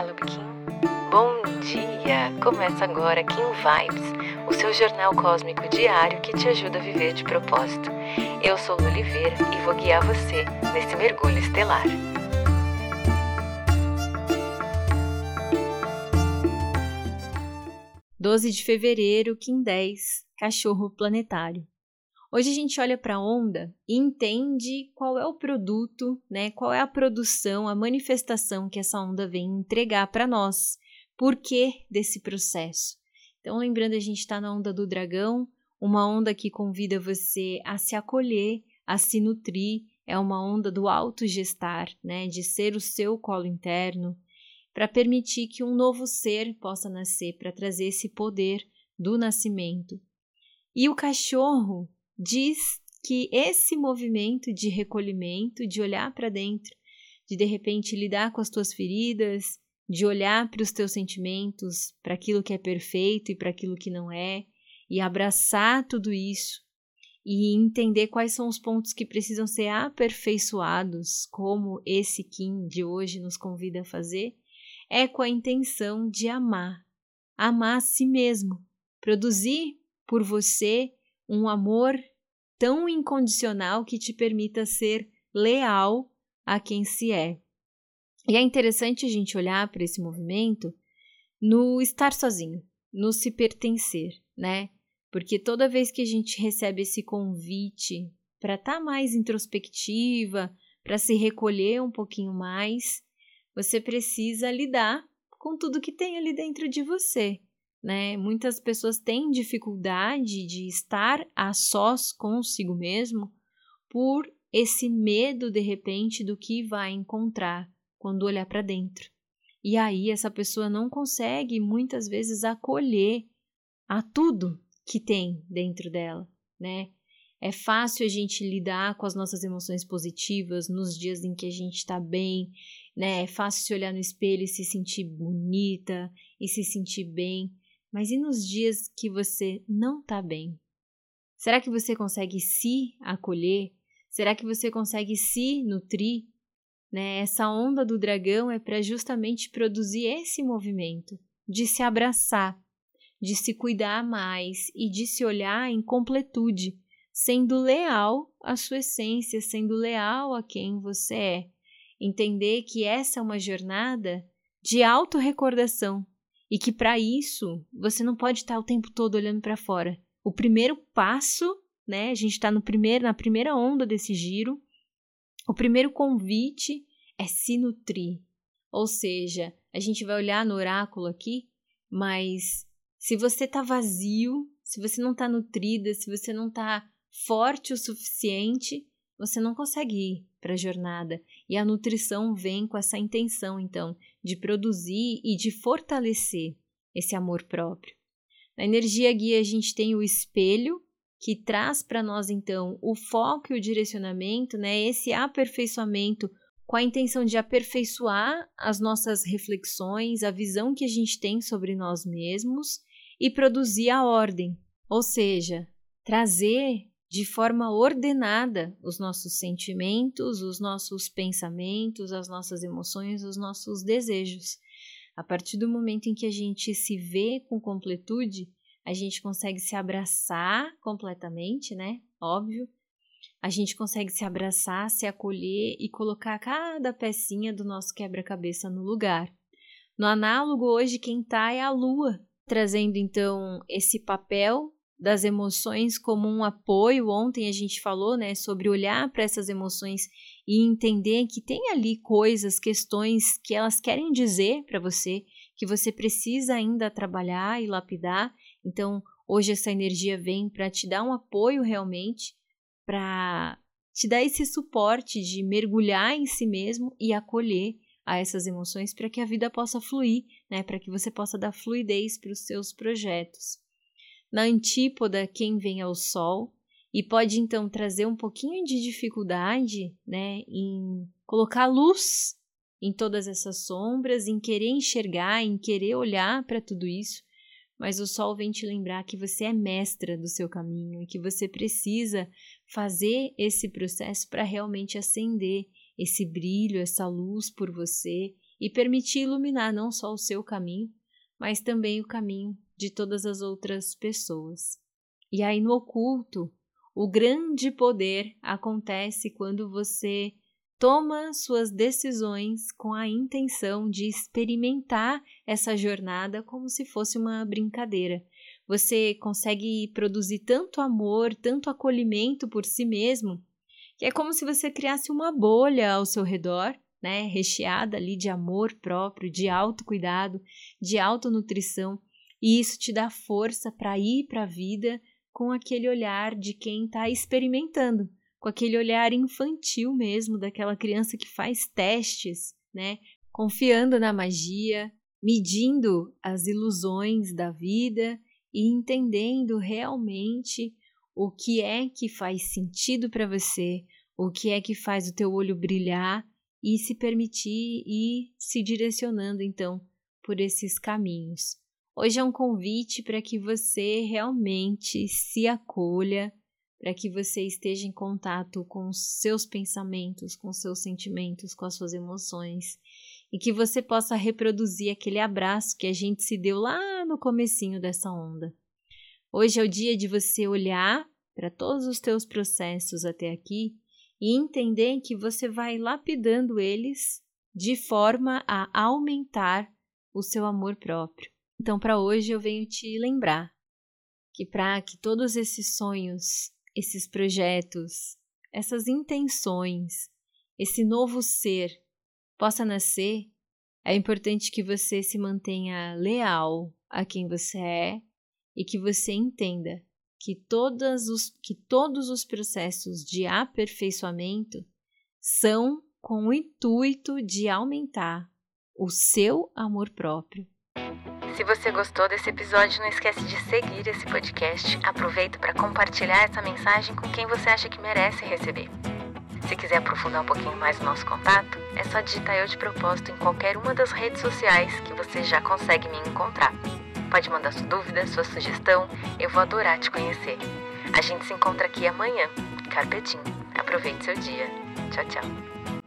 Olá, Kim. Bom dia! Começa agora Kim Vibes, o seu jornal cósmico diário que te ajuda a viver de propósito. Eu sou Lu Oliveira e vou guiar você nesse mergulho estelar. Doze de fevereiro, Kim 10, Cachorro Planetário. Hoje a gente olha para a onda e entende qual é o produto, né? Qual é a produção, a manifestação que essa onda vem entregar para nós. Por que desse processo? Então, lembrando, a gente está na onda do dragão, uma onda que convida você a se acolher, a se nutrir, é uma onda do autogestar, né? De ser o seu colo interno, para permitir que um novo ser possa nascer, para trazer esse poder do nascimento. E o cachorro diz que esse movimento de recolhimento, de olhar para dentro, de de repente lidar com as tuas feridas, de olhar para os teus sentimentos, para aquilo que é perfeito e para aquilo que não é, e abraçar tudo isso e entender quais são os pontos que precisam ser aperfeiçoados, como esse Kim de hoje nos convida a fazer, é com a intenção de amar, amar a si mesmo, produzir por você um amor tão incondicional que te permita ser leal a quem se é. E é interessante a gente olhar para esse movimento no estar sozinho, no se pertencer, né? Porque toda vez que a gente recebe esse convite para estar tá mais introspectiva, para se recolher um pouquinho mais, você precisa lidar com tudo que tem ali dentro de você né? Muitas pessoas têm dificuldade de estar a sós consigo mesmo por esse medo de repente do que vai encontrar quando olhar para dentro. E aí essa pessoa não consegue muitas vezes acolher a tudo que tem dentro dela, né? É fácil a gente lidar com as nossas emoções positivas nos dias em que a gente está bem, né? É fácil se olhar no espelho e se sentir bonita e se sentir bem. Mas e nos dias que você não está bem? Será que você consegue se acolher? Será que você consegue se nutrir? Né? Essa onda do dragão é para justamente produzir esse movimento de se abraçar, de se cuidar mais e de se olhar em completude, sendo leal à sua essência, sendo leal a quem você é. Entender que essa é uma jornada de autorrecordação, e que para isso você não pode estar o tempo todo olhando para fora. O primeiro passo, né? A gente está no primeiro, na primeira onda desse giro. O primeiro convite é se nutrir. Ou seja, a gente vai olhar no oráculo aqui, mas se você está vazio, se você não está nutrida, se você não está forte o suficiente, você não consegue ir para a jornada. E a nutrição vem com essa intenção, então, de produzir e de fortalecer esse amor próprio. Na energia guia, a gente tem o espelho, que traz para nós, então, o foco e o direcionamento, né? esse aperfeiçoamento com a intenção de aperfeiçoar as nossas reflexões, a visão que a gente tem sobre nós mesmos e produzir a ordem, ou seja, trazer de forma ordenada os nossos sentimentos, os nossos pensamentos, as nossas emoções, os nossos desejos. A partir do momento em que a gente se vê com completude, a gente consegue se abraçar completamente, né? Óbvio. A gente consegue se abraçar, se acolher e colocar cada pecinha do nosso quebra-cabeça no lugar. No análogo, hoje, quem tá é a lua, trazendo então esse papel das emoções como um apoio. Ontem a gente falou, né, sobre olhar para essas emoções e entender que tem ali coisas, questões que elas querem dizer para você, que você precisa ainda trabalhar e lapidar. Então, hoje essa energia vem para te dar um apoio realmente, para te dar esse suporte de mergulhar em si mesmo e acolher a essas emoções para que a vida possa fluir, né, para que você possa dar fluidez para os seus projetos na antípoda quem vem ao Sol e pode então trazer um pouquinho de dificuldade, né, em colocar luz em todas essas sombras, em querer enxergar, em querer olhar para tudo isso. Mas o sol vem te lembrar que você é mestra do seu caminho e que você precisa fazer esse processo para realmente acender esse brilho, essa luz por você e permitir iluminar não só o seu caminho, mas também o caminho de todas as outras pessoas. E aí no oculto, o grande poder acontece quando você toma suas decisões com a intenção de experimentar essa jornada como se fosse uma brincadeira. Você consegue produzir tanto amor, tanto acolhimento por si mesmo, que é como se você criasse uma bolha ao seu redor, né, recheada ali de amor próprio, de autocuidado, de autonutrição, e isso te dá força para ir para a vida com aquele olhar de quem está experimentando, com aquele olhar infantil mesmo, daquela criança que faz testes, né? Confiando na magia, medindo as ilusões da vida e entendendo realmente o que é que faz sentido para você, o que é que faz o teu olho brilhar e se permitir ir se direcionando então por esses caminhos. Hoje é um convite para que você realmente se acolha, para que você esteja em contato com os seus pensamentos, com os seus sentimentos, com as suas emoções e que você possa reproduzir aquele abraço que a gente se deu lá no comecinho dessa onda. Hoje é o dia de você olhar para todos os teus processos até aqui e entender que você vai lapidando eles de forma a aumentar o seu amor próprio. Então, para hoje eu venho te lembrar que para que todos esses sonhos esses projetos, essas intenções, esse novo ser possa nascer, é importante que você se mantenha leal a quem você é e que você entenda que, todas os, que todos os processos de aperfeiçoamento são com o intuito de aumentar o seu amor próprio se você gostou desse episódio, não esquece de seguir esse podcast. Aproveita para compartilhar essa mensagem com quem você acha que merece receber. Se quiser aprofundar um pouquinho mais o nosso contato, é só digitar eu de propósito em qualquer uma das redes sociais que você já consegue me encontrar. Pode mandar sua dúvida, sua sugestão, eu vou adorar te conhecer. A gente se encontra aqui amanhã. Carpetinho. Aproveite seu dia. Tchau, tchau.